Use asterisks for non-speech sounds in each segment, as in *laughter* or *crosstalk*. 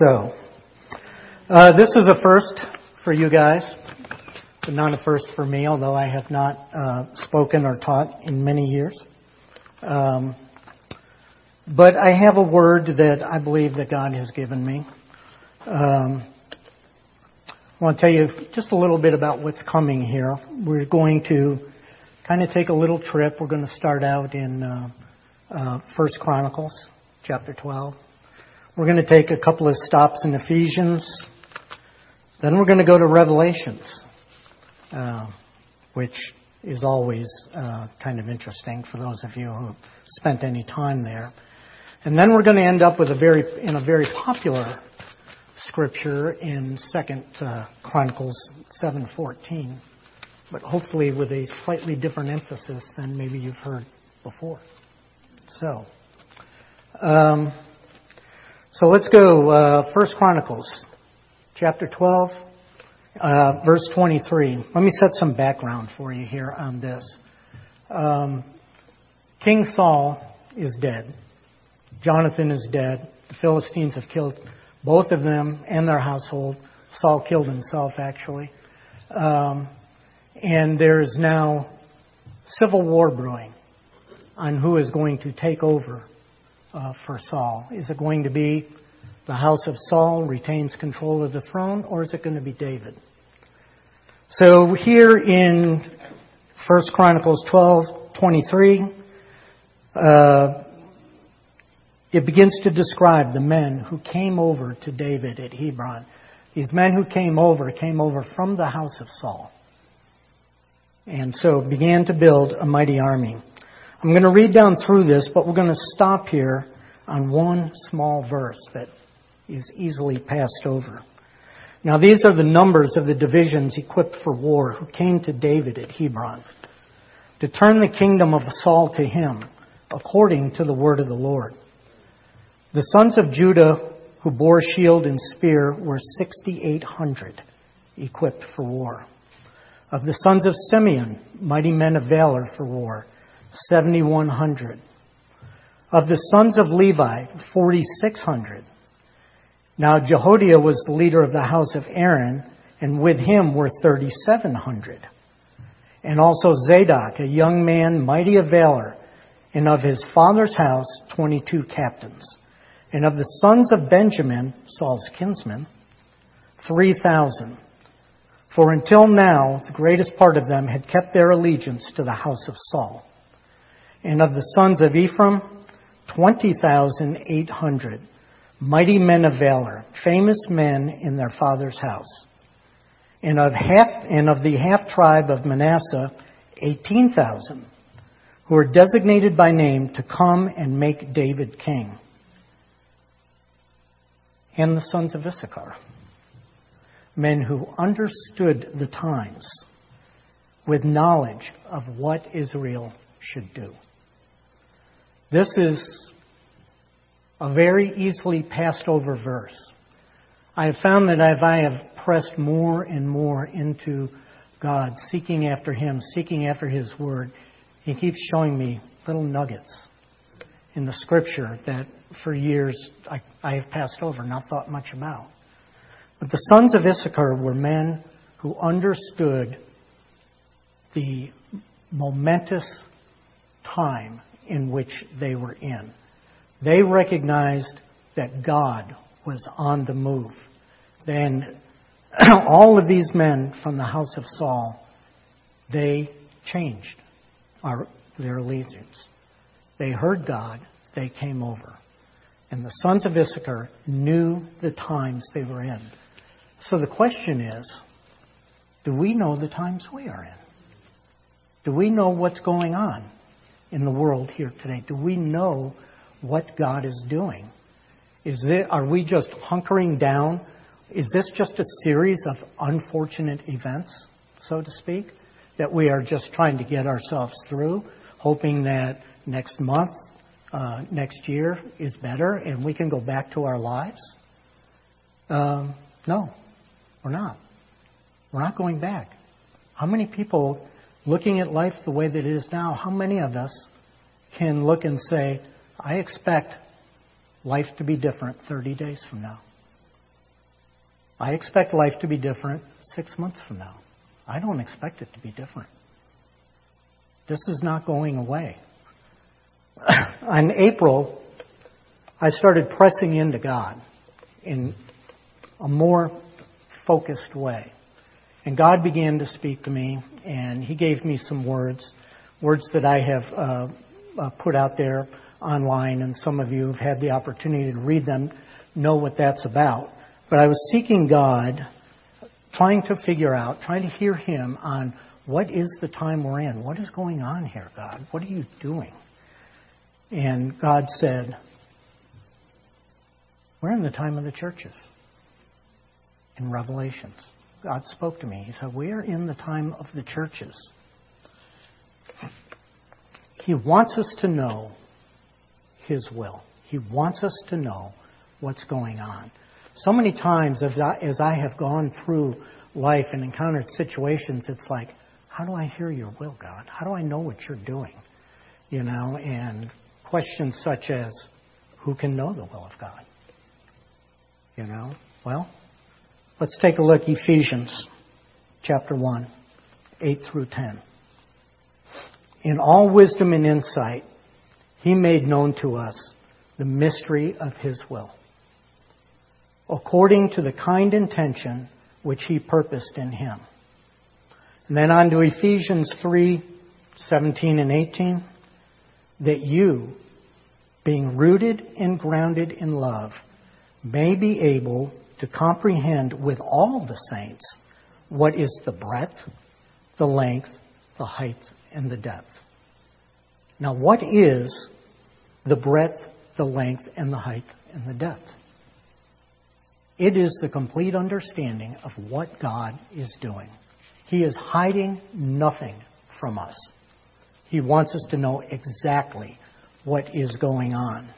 So, uh, this is a first for you guys, but not a first for me, although I have not uh, spoken or taught in many years. Um, but I have a word that I believe that God has given me. Um, I want to tell you just a little bit about what's coming here. We're going to kind of take a little trip. We're going to start out in uh, uh, First Chronicles, chapter 12. We're going to take a couple of stops in Ephesians. Then we're going to go to Revelations, uh, which is always uh, kind of interesting for those of you who spent any time there. And then we're going to end up with a very in a very popular scripture in Second uh, Chronicles 7:14, but hopefully with a slightly different emphasis than maybe you've heard before. So. Um, so let's go. Uh, First Chronicles, chapter 12, uh, verse 23. Let me set some background for you here on this. Um, King Saul is dead. Jonathan is dead. The Philistines have killed both of them and their household. Saul killed himself, actually. Um, and there is now civil war brewing on who is going to take over uh, for Saul? Is it going to be the house of Saul retains control of the throne, or is it going to be David? So here in 1 Chronicles 12, 23, uh, it begins to describe the men who came over to David at Hebron. These men who came over came over from the house of Saul. And so began to build a mighty army. I'm going to read down through this, but we're going to stop here on one small verse that is easily passed over. Now, these are the numbers of the divisions equipped for war who came to David at Hebron to turn the kingdom of Saul to him, according to the word of the Lord. The sons of Judah who bore shield and spear were 6,800 equipped for war. Of the sons of Simeon, mighty men of valor for war, 7,100. Of the sons of Levi, 4,600. Now Jehoiada was the leader of the house of Aaron, and with him were 3,700. And also Zadok, a young man mighty of valor, and of his father's house, 22 captains. And of the sons of Benjamin, Saul's kinsmen, 3,000. For until now, the greatest part of them had kept their allegiance to the house of Saul and of the sons of Ephraim, 20,800, mighty men of valor, famous men in their father's house. And of half, and of the half tribe of Manasseh, 18,000, who were designated by name to come and make David king. And the sons of Issachar, men who understood the times with knowledge of what Israel should do. This is a very easily passed over verse. I have found that if I have pressed more and more into God, seeking after Him, seeking after His Word, He keeps showing me little nuggets in the Scripture that for years I, I have passed over, not thought much about. But the sons of Issachar were men who understood the momentous time in which they were in. They recognized that God was on the move. Then *clears throat* all of these men from the house of Saul, they changed our, their allegiance. They heard God, they came over. And the sons of Issachar knew the times they were in. So the question is do we know the times we are in? Do we know what's going on? In the world here today? Do we know what God is doing? Is it, are we just hunkering down? Is this just a series of unfortunate events, so to speak, that we are just trying to get ourselves through, hoping that next month, uh, next year is better and we can go back to our lives? Um, no, we're not. We're not going back. How many people looking at life the way that it is now, how many of us can look and say, I expect life to be different 30 days from now? I expect life to be different six months from now. I don't expect it to be different. This is not going away. *coughs* In April, I started pressing into God in a more focused way. And God began to speak to me, and He gave me some words, words that I have uh, uh, put out there online, and some of you have had the opportunity to read them, know what that's about. But I was seeking God, trying to figure out, trying to hear Him on what is the time we're in? What is going on here, God? What are you doing? And God said, We're in the time of the churches in Revelations. God spoke to me. He said, We're in the time of the churches. He wants us to know His will. He wants us to know what's going on. So many times as I, as I have gone through life and encountered situations, it's like, how do I hear your will, God? How do I know what you're doing? You know, and questions such as, who can know the will of God? You know, well, let's take a look Ephesians chapter 1, 8 through 10. In all wisdom and insight, he made known to us the mystery of his will, according to the kind intention which he purposed in him. And then on to Ephesians 3 17 and 18. That you, being rooted and grounded in love, may be able to comprehend with all the saints what is the breadth, the length, the height, and the depth. Now, what is the breadth, the length, and the height, and the depth? It is the complete understanding of what God is doing. He is hiding nothing from us. He wants us to know exactly what is going on.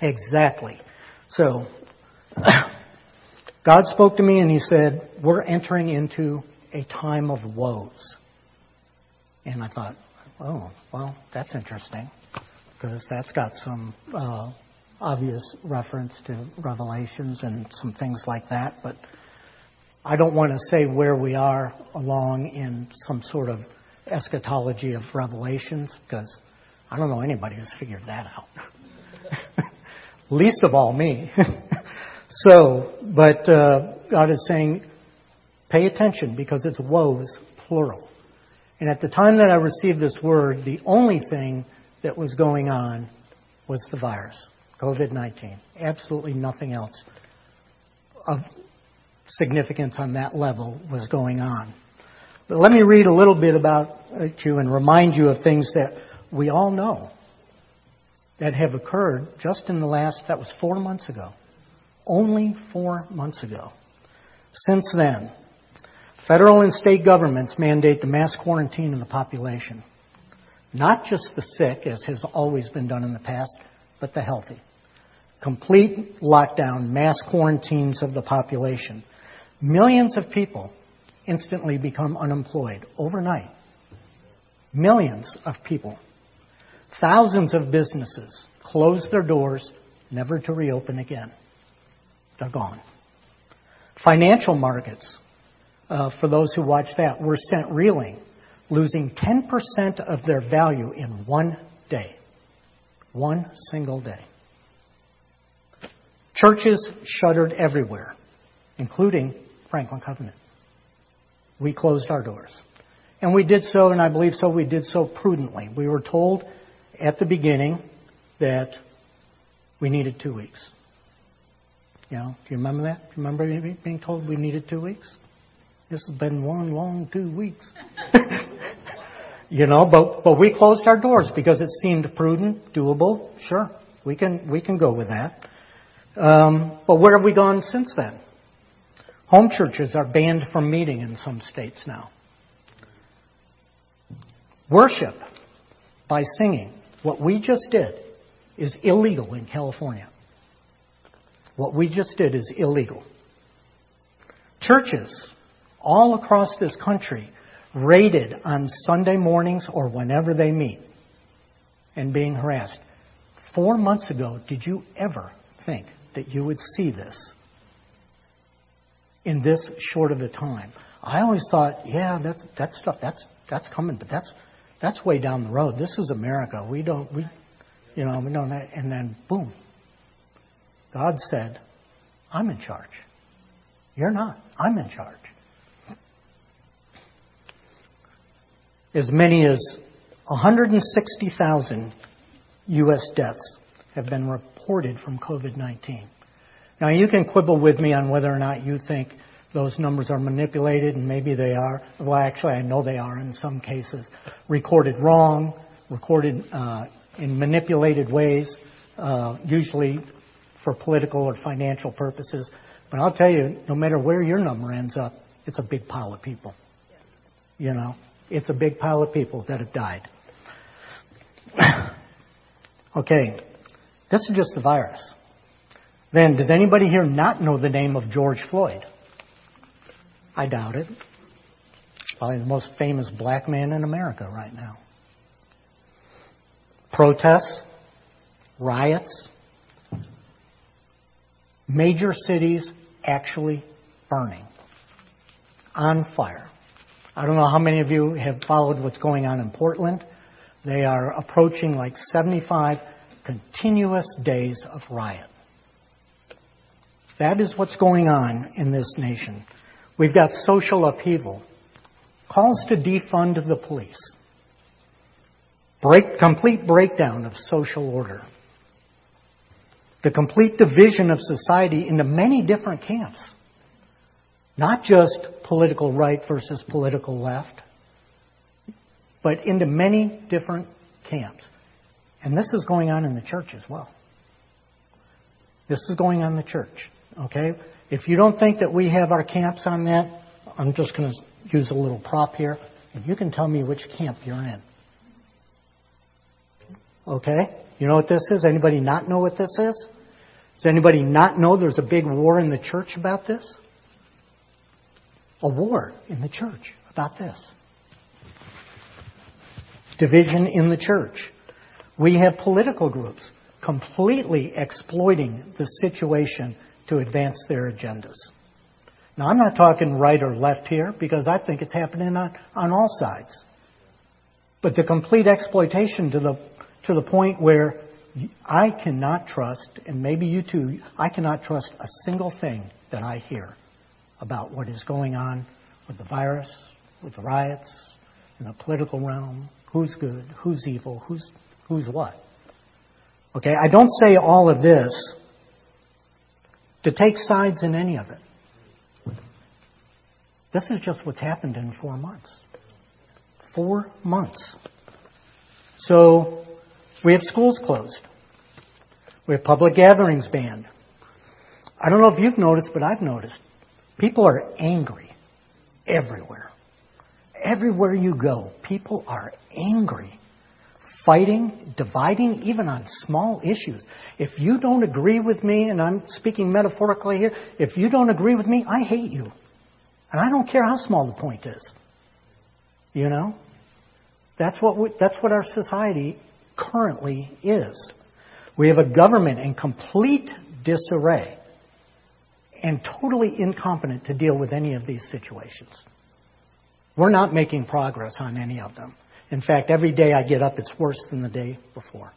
Exactly. So, *coughs* God spoke to me and He said, We're entering into a time of woes. And I thought, oh, well, that's interesting because that's got some uh, obvious reference to Revelations and some things like that. But I don't want to say where we are along in some sort of eschatology of Revelations because I don't know anybody who's figured that out. *laughs* Least of all me. *laughs* so, but uh, God is saying, pay attention because it's woes, plural. And at the time that I received this word, the only thing that was going on was the virus, COVID 19. Absolutely nothing else of significance on that level was going on. But let me read a little bit about you and remind you of things that we all know that have occurred just in the last, that was four months ago. Only four months ago. Since then, federal and state governments mandate the mass quarantine of the population. Not just the sick, as has always been done in the past, but the healthy. Complete lockdown, mass quarantines of the population. Millions of people instantly become unemployed overnight. Millions of people. Thousands of businesses close their doors, never to reopen again. They're gone. Financial markets, uh, for those who watch that, were sent reeling, losing 10% of their value in one day. One single day. Churches shuttered everywhere, including Franklin Covenant. We closed our doors. And we did so, and I believe so, we did so prudently. We were told at the beginning that we needed two weeks. You know, do you remember that? Do you remember being told we needed two weeks? This has been one long two weeks. *laughs* you know, but but we closed our doors because it seemed prudent, doable. Sure, we can we can go with that. Um, but where have we gone since then? Home churches are banned from meeting in some states now. Worship by singing, what we just did, is illegal in California. What we just did is illegal. Churches all across this country raided on Sunday mornings or whenever they meet and being harassed. Four months ago, did you ever think that you would see this? in this short of a time. I always thought, yeah, that's that stuff that's that's coming, but that's that's way down the road. This is America. We don't we you know, we don't and then boom. God said, I'm in charge. You're not. I'm in charge. As many as 160,000 U.S. deaths have been reported from COVID 19. Now, you can quibble with me on whether or not you think those numbers are manipulated, and maybe they are. Well, actually, I know they are in some cases. Recorded wrong, recorded uh, in manipulated ways, uh, usually for political or financial purposes. But I'll tell you, no matter where your number ends up, it's a big pile of people. You know, it's a big pile of people that have died. *coughs* okay, this is just the virus. Then, does anybody here not know the name of George Floyd? I doubt it. Probably the most famous black man in America right now. Protests, riots, major cities actually burning, on fire. I don't know how many of you have followed what's going on in Portland. They are approaching like 75 continuous days of riot. That is what's going on in this nation. We've got social upheaval, calls to defund the police, break, complete breakdown of social order, the complete division of society into many different camps. Not just political right versus political left, but into many different camps. And this is going on in the church as well. This is going on in the church. Okay? If you don't think that we have our camps on that, I'm just going to use a little prop here. And you can tell me which camp you're in. Okay? You know what this is? Anybody not know what this is? Does anybody not know there's a big war in the church about this? A war in the church about this. Division in the church. We have political groups completely exploiting the situation to advance their agendas. Now, I'm not talking right or left here because I think it's happening on, on all sides. But the complete exploitation to the, to the point where I cannot trust, and maybe you too, I cannot trust a single thing that I hear about what is going on with the virus, with the riots, in the political realm, who's good, who's evil, who's, who's what. Okay, I don't say all of this to take sides in any of it. This is just what's happened in four months. Four months. So, we have schools closed. We have public gatherings banned. I don't know if you've noticed, but I've noticed. People are angry everywhere. Everywhere you go, people are angry fighting, dividing, even on small issues. If you don't agree with me, and I'm speaking metaphorically here, if you don't agree with me, I hate you. And I don't care how small the point is. You know? That's what, we, that's what our society currently is. We have a government in complete disarray and totally incompetent to deal with any of these situations. We're not making progress on any of them. In fact, every day I get up, it's worse than the day before.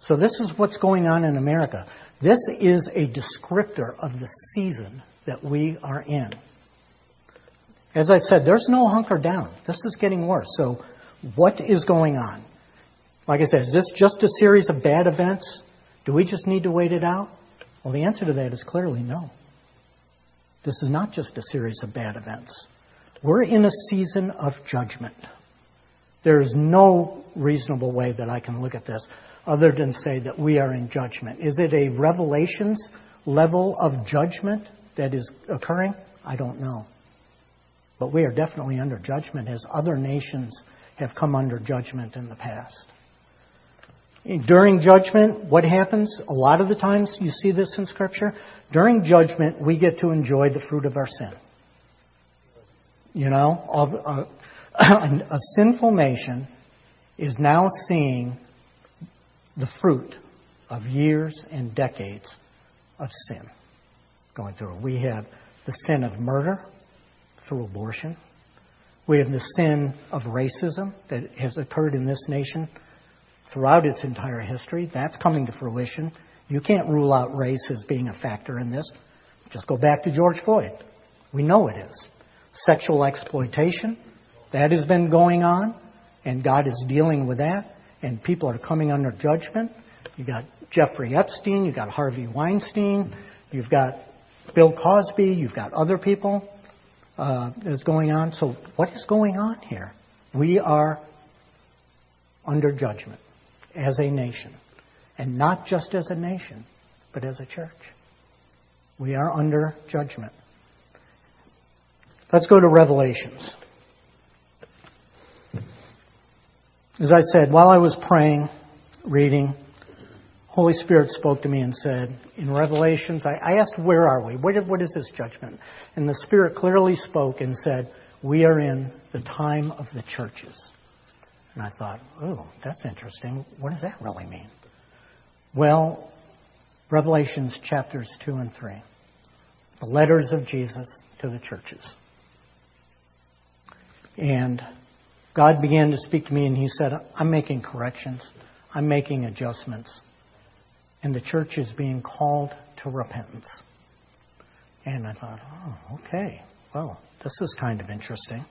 So this is what's going on in America. This is a descriptor of the season that we are in. As I said, there's no hunker down. This is getting worse. So what is going on? Like I said, is this just a series of bad events? Do we just need to wait it out? Well, the answer to that is clearly no. This is not just a series of bad events. We're in a season of judgment. There is no reasonable way that I can look at this other than say that we are in judgment. Is it a revelations level of judgment that is occurring? I don't know. But we are definitely under judgment as other nations have come under judgment in the past. During judgment, what happens? A lot of the times you see this in Scripture. During judgment, we get to enjoy the fruit of our sin. You know, uh, *coughs* a sinful nation is now seeing the fruit of years and decades of sin going through. We have the sin of murder through abortion. We have the sin of racism that has occurred in this nation throughout its entire history. That's coming to fruition. You can't rule out race as being a factor in this. Just go back to George Floyd. We know it is. Sexual exploitation, that has been going on, and God is dealing with that, and people are coming under judgment. You got Jeffrey Epstein, you've got Harvey Weinstein, you've got Bill Cosby, you've got other people uh, that's going on. So, what is going on here? We are under judgment as a nation. And not just as a nation, but as a church. We are under judgment. Let's go to Revelations. As I said, while I was praying, reading, Holy Spirit spoke to me and said, in Revelations, I, asked, where are we? What is this judgment? And the Spirit clearly spoke and said, we are in the time of the churches. And I thought, oh, that's interesting. What does that really mean? Well, Revelations chapters 2 and 3. The letters of Jesus to the churches. And God began to speak to me and He said, I'm making corrections. I'm making adjustments and the church is being called to repentance. And I thought, oh, okay, well, this is kind of interesting.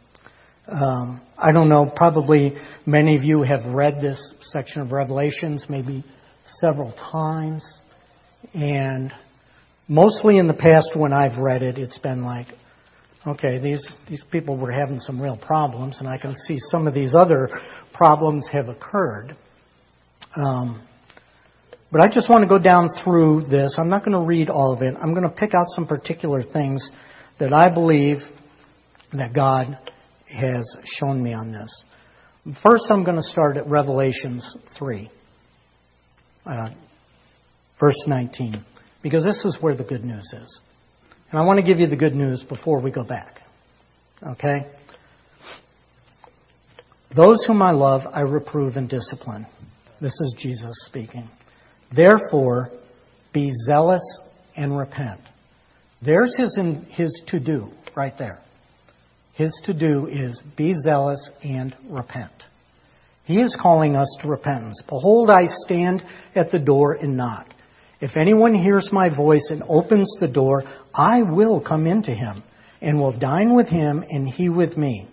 Um, I don't know, probably many of you have read this section of Revelations maybe several times. And mostly in the past when I've read it, it's been like, okay, these, these people were having some real problems, and I can see some of these other problems have occurred. Um, but I just want to go down through this. I'm not going to read all of it. I'm going to pick out some particular things that I believe that God has shown me on this. First, I'm going to start at Revelations 3, uh, verse 19, because this is where the good news is. And I want to give you the good news before we go back. Okay? Those whom I love, I reprove and discipline. This is Jesus speaking. Therefore, be zealous and repent. There's his, his to do right there. His to do is be zealous and repent. He is calling us to repentance. Behold, I stand at the door and knock. If anyone hears my voice and opens the door, I will come into him and will dine with him and he with me.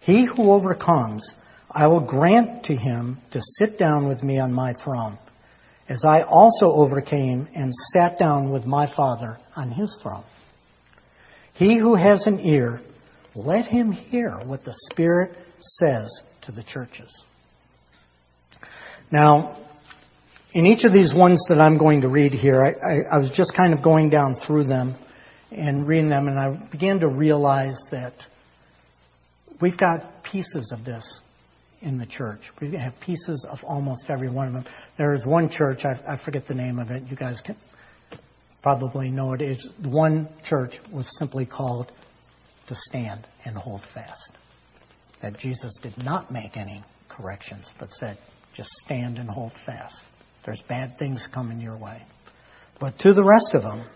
He who overcomes, I will grant to him to sit down with me on my throne as I also overcame and sat down with my Father on his throne. He who has an ear, let him hear what the Spirit says to the churches. Now, in each of these ones that I'm going to read here, I, I, I was just kind of going down through them and reading them, and I began to realize that we've got pieces of this in the church. We have pieces of almost every one of them. There is one church, I, I forget the name of it, you guys can probably know it. Is one church was simply called to stand and hold fast. That Jesus did not make any corrections, but said, just stand and hold fast. There's bad things coming your way. But to the rest of them,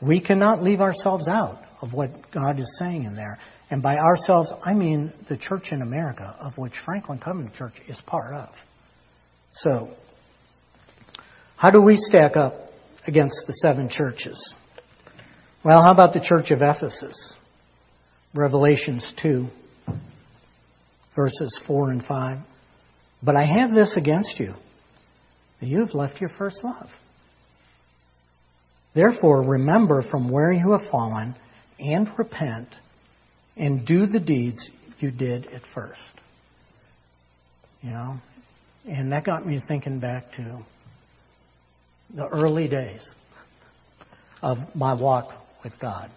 we cannot leave ourselves out of what God is saying in there. And by ourselves, I mean the church in America, of which Franklin Covenant Church is part of. So, how do we stack up against the seven churches? Well, how about the church of Ephesus? Revelations 2, verses 4 and 5. But I have this against you, you have left your first love. Therefore, remember from where you have fallen and repent and do the deeds you did at first. You know? And that got me thinking back to the early days of my walk with God.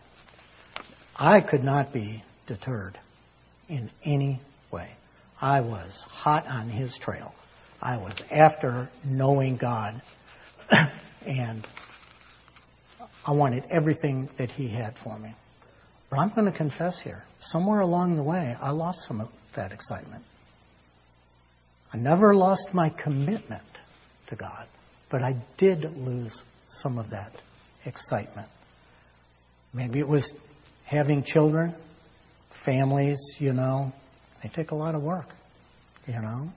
I could not be deterred in any way. I was hot on His trail. I was after knowing God, *clears throat* and I wanted everything that He had for me. But I'm going to confess here, somewhere along the way, I lost some of that excitement. I never lost my commitment to God, but I did lose some of that excitement. Maybe it was having children, families, you know, they take a lot of work, you know.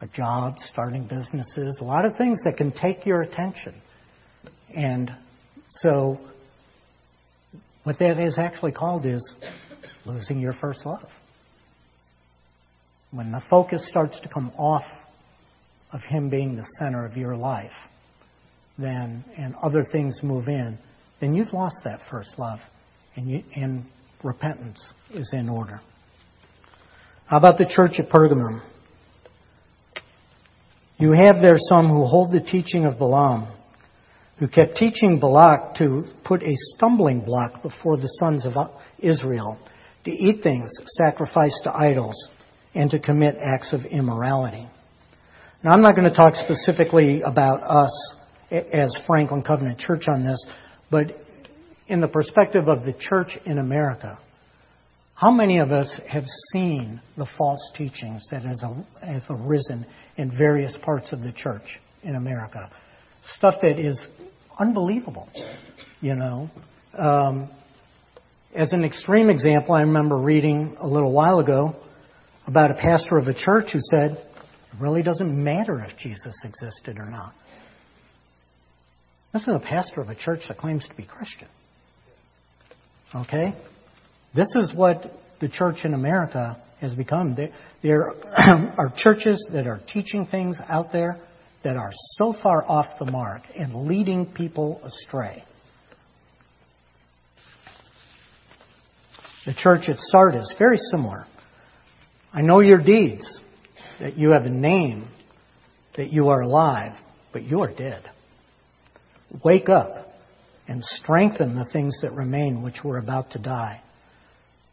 A job, starting businesses, a lot of things that can take your attention. And so, what that is actually called is losing your first love. When the focus starts to come off of Him being the center of your life, then and other things move in, then you've lost that first love, and, you, and repentance is in order. How about the church at Pergamum? You have there some who hold the teaching of Balaam, who kept teaching Balak to put a stumbling block before the sons of Israel, to eat things sacrificed to idols, and to commit acts of immorality. Now, I'm not going to talk specifically about us as Franklin Covenant Church on this, but in the perspective of the church in America, how many of us have seen the false teachings that have arisen in various parts of the church in America? Stuff that is unbelievable, you know. Um, as an extreme example, I remember reading a little while ago about a pastor of a church who said, it really doesn't matter if Jesus existed or not. This is a pastor of a church that claims to be Christian. Okay? This is what the church in America has become. There, *clears throat* are churches that are teaching things out there that are so far off the mark and leading people astray. The church at Sardis, very similar. I know your deeds, that you have a name, that you are alive, but you are dead. Wake up and strengthen the things that remain which were about to die.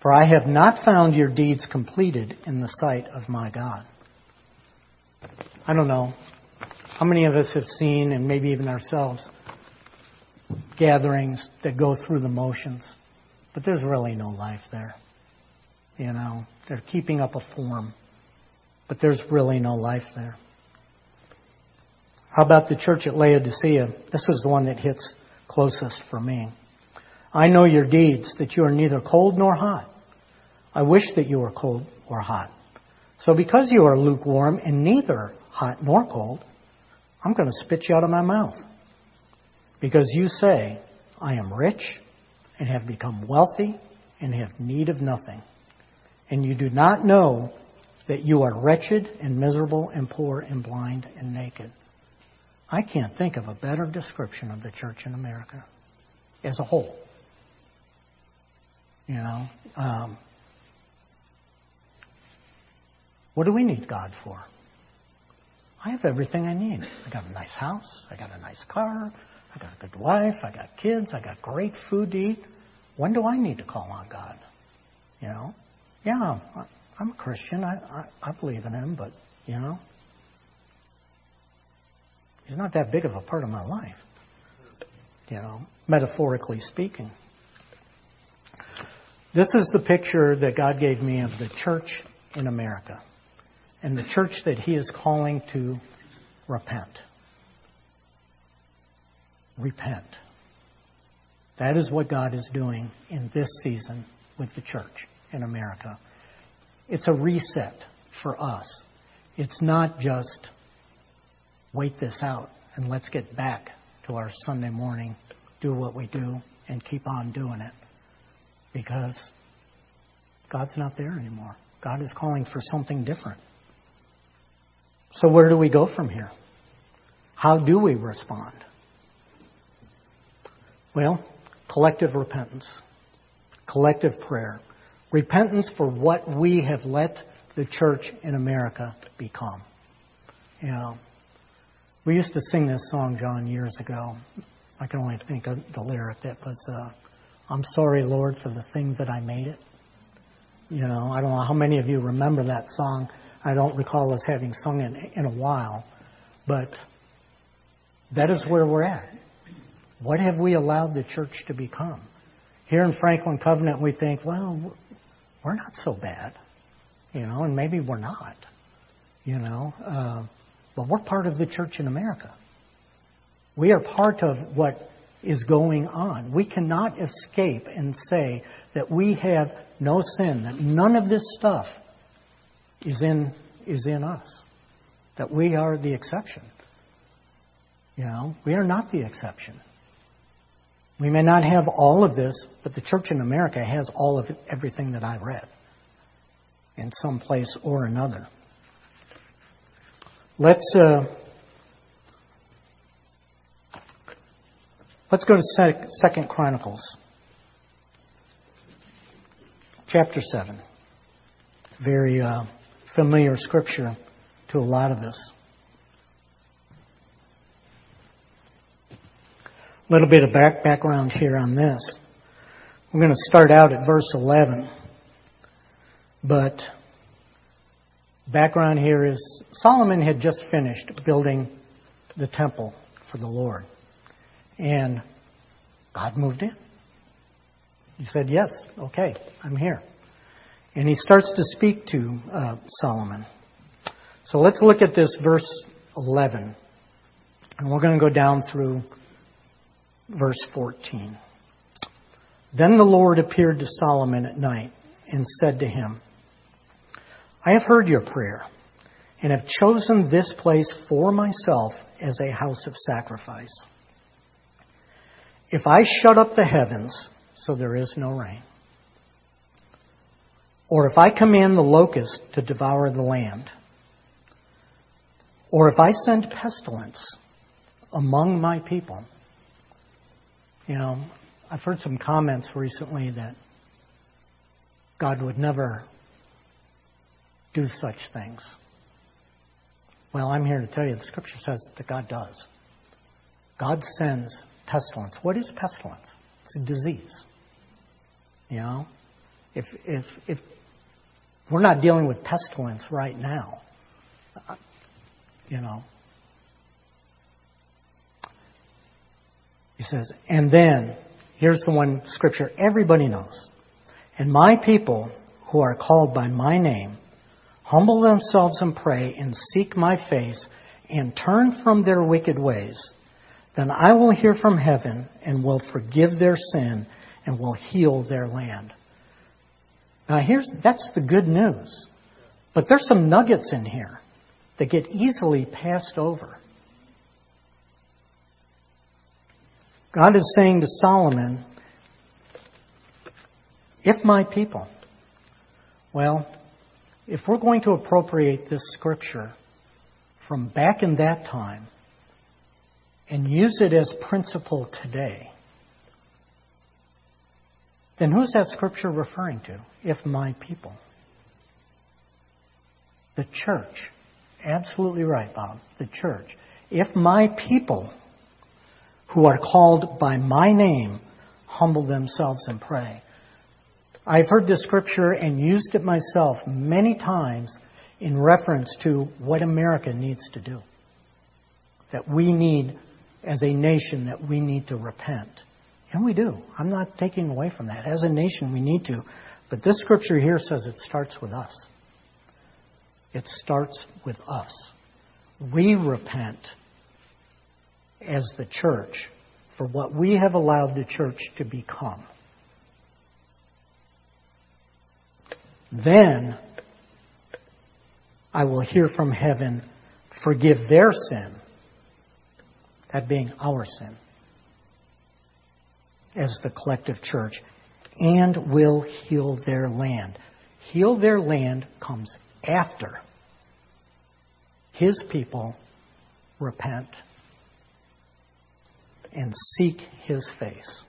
For I have not found your deeds completed in the sight of my God. I don't know how many of us have seen, and maybe even ourselves, gatherings that go through the motions, but there's really no life there. You know, they're keeping up a form, but there's really no life there. How about the church at Laodicea? This is the one that hits closest for me. I know your deeds, that you are neither cold nor hot. I wish that you were cold or hot. So because you are lukewarm and neither hot nor cold, I'm going to spit you out of my mouth. Because you say, I am rich and have become wealthy and have need of nothing. And you do not know that you are wretched and miserable and poor and blind and naked. I can't think of a better description of the church in America as a whole. You know, um, what do we need God for? I have everything I need. I got a nice house. I got a nice car. I got a good wife. I got kids. I got great food to eat. When do I need to call on God? You know, yeah, I'm a Christian. I, I, I believe in Him, but you know, He's not that big of a part of my life, you know, metaphorically speaking. This is the picture that God gave me of the church in America and the church that He is calling to repent. Repent. That is what God is doing in this season with the church in America. It's a reset for us. It's not just wait this out and let's get back to our Sunday morning, do what we do, and keep on doing it. Because God's not there anymore. God is calling for something different. So, where do we go from here? How do we respond? Well, collective repentance, collective prayer, repentance for what we have let the church in America become. You know, we used to sing this song, John, years ago. I can only think of the lyric that was, uh, I'm sorry, Lord, for the thing that I made it. You know, I don't know how many of you remember that song. I don't recall us having sung it in a while. But that is where we're at. What have we allowed the church to become? Here in Franklin Covenant, we think, well, we're not so bad. You know, and maybe we're not. You know, uh, but we're part of the church in America. We are part of what is going on. We cannot escape and say that we have no sin, that none of this stuff is in, is in us, that we are the exception. You know, we are not the exception. We may not have all of this, but the church in America has all of it, everything that I've read in some place or another. Let's uh, let's go to Second Chronicles, chapter seven. Very uh, familiar scripture to a lot of us. A little bit of back background here on this. We're going to start out at verse 11. But background here is Solomon had just finished building the temple for the Lord. And God moved in. He said, Yes, okay, I'm here. And he starts to speak to uh, Solomon. So let's look at this verse 11. And we're going to go down through verse 14. Then the Lord appeared to Solomon at night and said to him, I have heard your prayer and have chosen this place for myself as a house of sacrifice. If I shut up the heavens so there is no rain, or if I command the locust to devour the land, or if I send pestilence among my people, you know, I've heard some comments recently that God would never do such things. Well, I'm here to tell you the scripture says that God does. God sends pestilence. What is pestilence? It's a disease. You know? If if if we're not dealing with pestilence right now, uh, you know, He says, and then, here's the one scripture everybody knows. And my people who are called by my name humble themselves and pray and seek my face and turn from their wicked ways, then I will hear from heaven and will forgive their sin and will heal their land. Now here's, that's the good news. But there's some nuggets in here that get easily passed over. God is saying to Solomon, if my people, well, if we're going to appropriate this scripture from back in that time and use it as principle today, then who's that scripture referring to? If my people. The church. Absolutely right, Bob. The church. If my people who are called by my name humble themselves and pray. I've heard this scripture and used it myself many times in reference to what America needs to do. That we need, as a nation, that we need to repent. And we do. I'm not taking away from that. As a nation, we need to. But this scripture here says it starts with us. It starts with us. We repent as the church for what we have allowed the church to become. Then I will hear from heaven, forgive their sin, that being our sin, as the collective church, and will heal their land. Heal their land comes after his people repent and seek his face.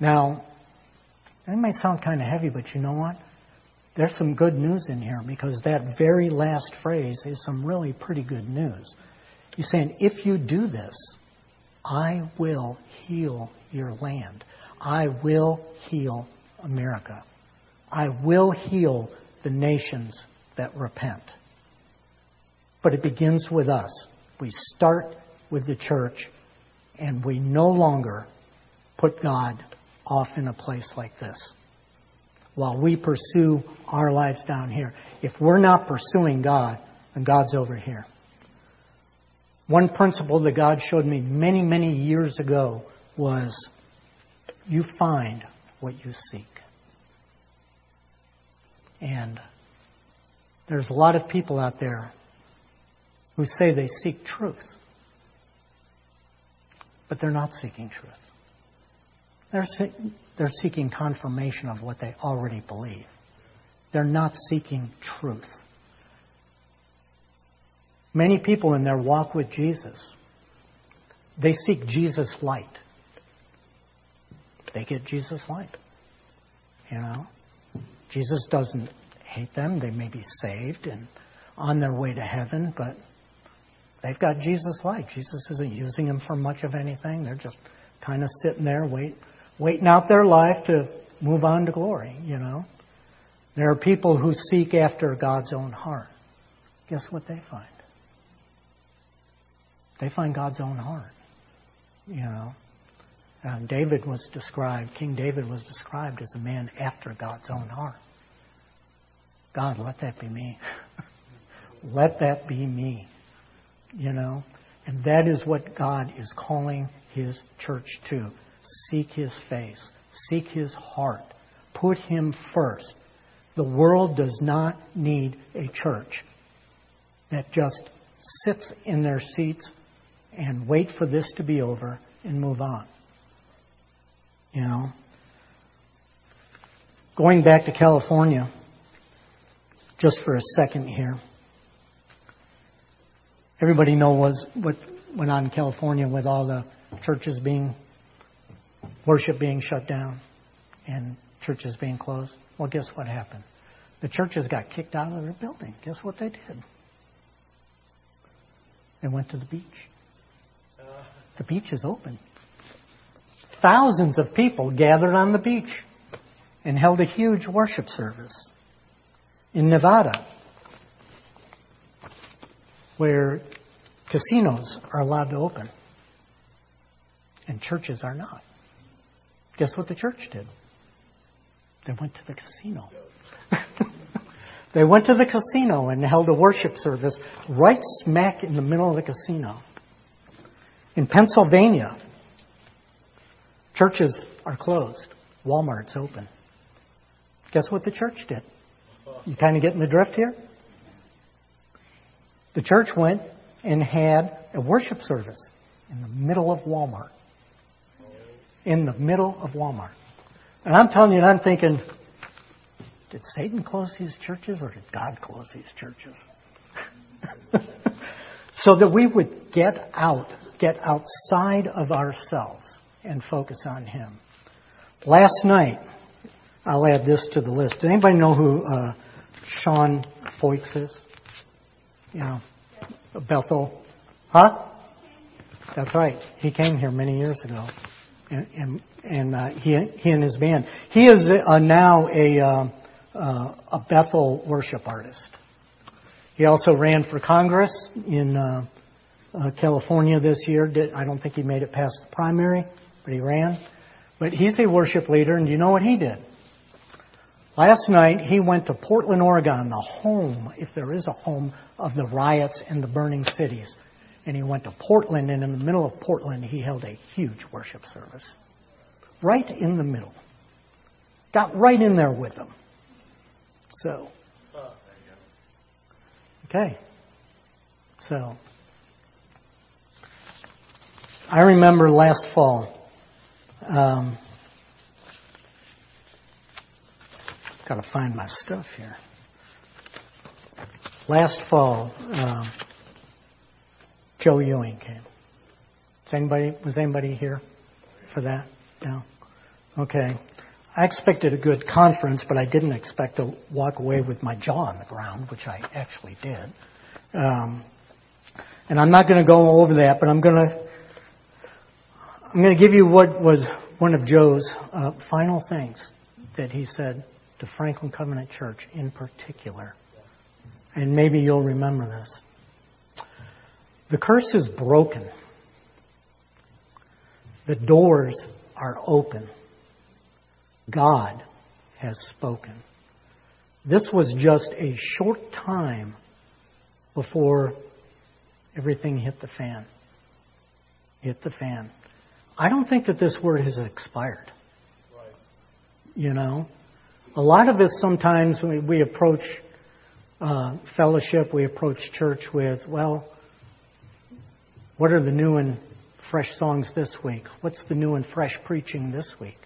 Now, that might sound kind of heavy, but you know what? There's some good news in here because that very last phrase is some really pretty good news. He's saying, if you do this, I will heal your land. I will heal America. I will heal the nations that repent. But it begins with us. We start with the church and we no longer put God off in a place like this while we pursue our lives down here. If we're not pursuing God, then God's over here. One principle that God showed me many, many years ago was you find what you seek. And there's a lot of people out there who say they seek truth, but they're not seeking truth. They're, they're seeking confirmation of what they already believe. They're not seeking truth. Many people in their walk with Jesus, they seek Jesus light. They get Jesus light. You know? Jesus doesn't hate them. They may be saved and on their way to heaven, but they've got Jesus light. Jesus isn't using them for much of anything. They're just kind of sitting there wait, waiting out their life to move on to glory, you know. There are people who seek after God's own heart. Guess what they find? They find God's own heart. You know. Uh, David was described, King David was described as a man after God's own heart. God, let that be me. *laughs* let that be me. You know? And that is what God is calling His church to. Seek His face. Seek His heart. Put Him first. The world does not need a church that just sits in their seats and wait for this to be over and move on. You know? Going back to California, just for a second here. Everybody knows what went on in California with all the churches being, worship being shut down and churches being closed. Well, guess what happened? The churches got kicked out of their building. Guess what they did? They went to the beach. The beach is open. Thousands of people gathered on the beach and held a huge worship service in Nevada, where casinos are allowed to open and churches are not. Guess what the church did? They went to the casino. *laughs* they went to the casino and held a worship service right smack in the middle of the casino. In Pennsylvania, churches are closed, Walmart's open. Guess what the church did? You kind of getting the drift here? The church went and had a worship service in the middle of Walmart. In the middle of Walmart. And I'm telling you, and I'm thinking, did Satan close these churches or did God close these churches? *laughs* so that we would get out, get outside of ourselves and focus on Him. Last night, I'll add this to the list. Does anybody know who uh, Sean Feucht is? You know, Bethel. Huh? That's right. He came here many years ago, and and, uh, he he and his band. He is uh, now a uh, uh, a Bethel worship artist. He also ran for Congress in uh, uh, California this year. Did, I don't think he made it past the primary, but he ran. But he's a worship leader, and you know what he did? Last night, he went to Portland, Oregon, the home, if there is a home, of the riots and the burning cities. And he went to Portland, and in the middle of Portland, he held a huge worship service. Right in the middle. Got right in there with them. So. Okay. So. I remember last fall. Um, Got to find my stuff here. Last fall, um, Joe Ewing came. Was anybody was anybody here for that? No. Okay. I expected a good conference, but I didn't expect to walk away with my jaw on the ground, which I actually did. Um, and I'm not going to go over that, but I'm going to I'm going to give you what was one of Joe's uh, final things that he said to Franklin Covenant Church in particular. And maybe you'll remember this. The curse is broken. The doors are open. God has spoken. This was just a short time before everything hit the fan. Hit the fan. I don't think that this word has expired. Right. You know, a lot of us sometimes we, we approach uh, fellowship, we approach church with, well, what are the new and fresh songs this week? What's the new and fresh preaching this week?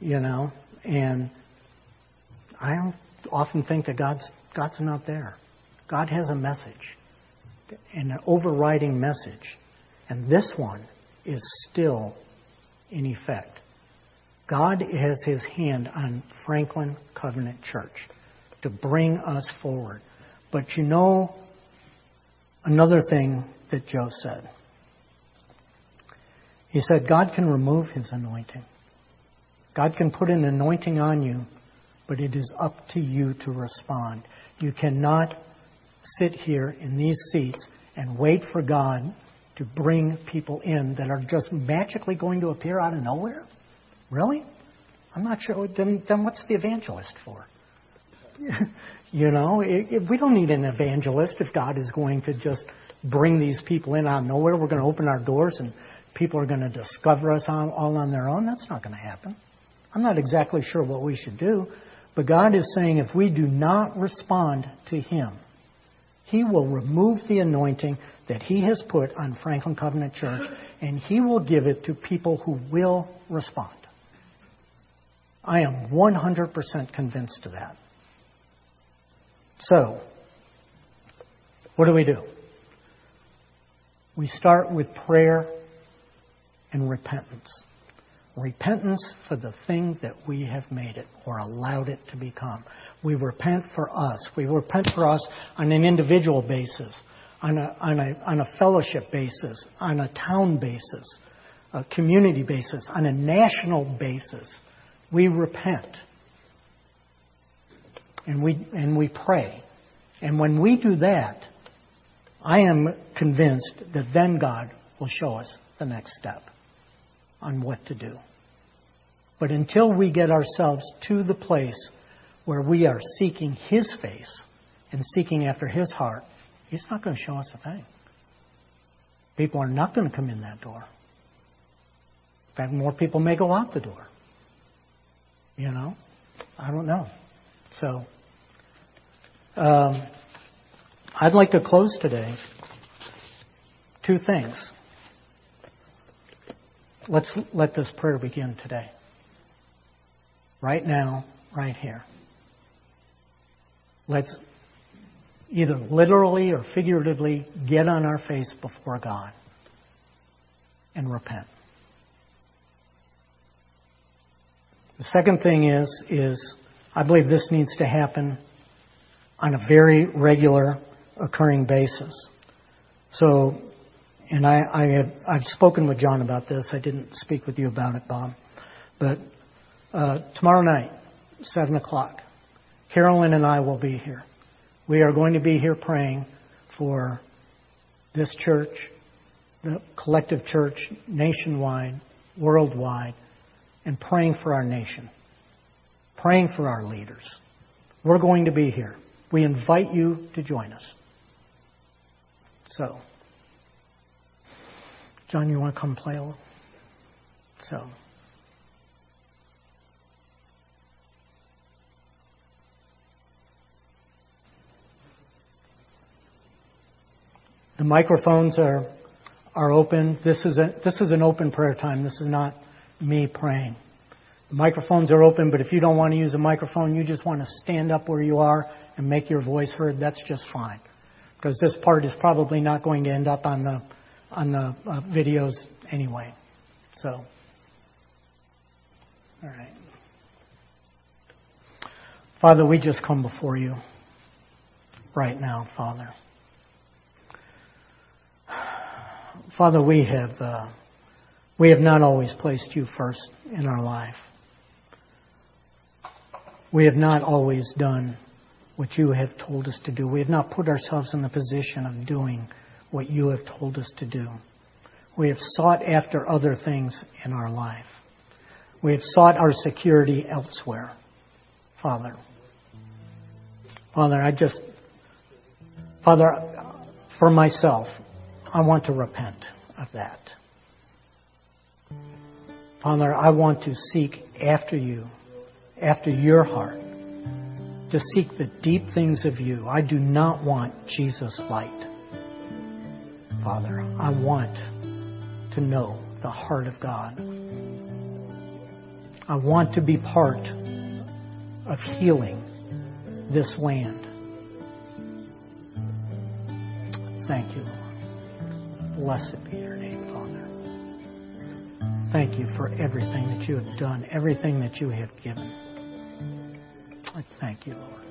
You know, and I often think that God's God's not there. God has a message, an overriding message, and this one is still in effect. God has His hand on Franklin Covenant Church to bring us forward. But you know another thing that Joe said. He said, God can remove His anointing. God can put an anointing on you, but it is up to you to respond. You cannot sit here in these seats and wait for God to bring people in that are just magically going to appear out of nowhere? Really? I'm not sure. Then, then what's the evangelist for? *laughs* you know, it, it, we don't need an evangelist if God is going to just bring these people in out of nowhere. We're going to open our doors and people are going to discover us all, all on their own. That's not going to happen. I'm not exactly sure what we should do, but God is saying if we do not respond to Him, He will remove the anointing that He has put on Franklin Covenant Church, and He will give it to people who will respond. I am 100% convinced of that. So, what do we do? We start with prayer and repentance. Repentance for the thing that we have made it or allowed it to become. We repent for us. We repent for us on an individual basis, on a, on a, on a fellowship basis, on a town basis, a community basis, on a national basis. We repent. And we, and we pray. And when we do that, I am convinced that then God will show us the next step on what to do. But until we get ourselves to the place where we are seeking His face and seeking after His heart, He's not going to show us a thing. People are not going to come in that door. In fact, more people may go out the door. You know? I don't know. So, um, I'd like to close today. Two things. Let's let this prayer begin today. Right now, right here. Let's either literally or figuratively get on our face before God and repent. The second thing is, is I believe this needs to happen on a very regular occurring basis. So and I, I have, I've spoken with John about this. I didn't speak with you about it, Bob. But uh, tomorrow night, 7 o'clock, Carolyn and I will be here. We are going to be here praying for this church, the collective church, nationwide, worldwide, and praying for our nation, praying for our leaders. We're going to be here. We invite you to join us. So. John, you want to come play a little? So. The microphones are are open. This is a this is an open prayer time. This is not me praying. The microphones are open, but if you don't want to use a microphone, you just want to stand up where you are and make your voice heard, that's just fine. Because this part is probably not going to end up on the on the uh, videos anyway. So, all right. Father, we just come before you right now, Father. Father, we have uh, we have not always placed you first in our life. We have not always done what you have told us to do. We have not put ourselves in the position of doing what you have told us to do. We have sought after other things in our life. We have sought our security elsewhere. Father. Father, I just, Father, for myself, I want to repent of that. Father, I want to seek after you, after your heart, to seek the deep things of you. I do not want Jesus' light. Father, I want to know the heart of God. I want to be part of healing this land. Thank you, Lord. Blessed be your name, Father. Thank you for everything that you have done, everything that you have given. I thank you, Lord.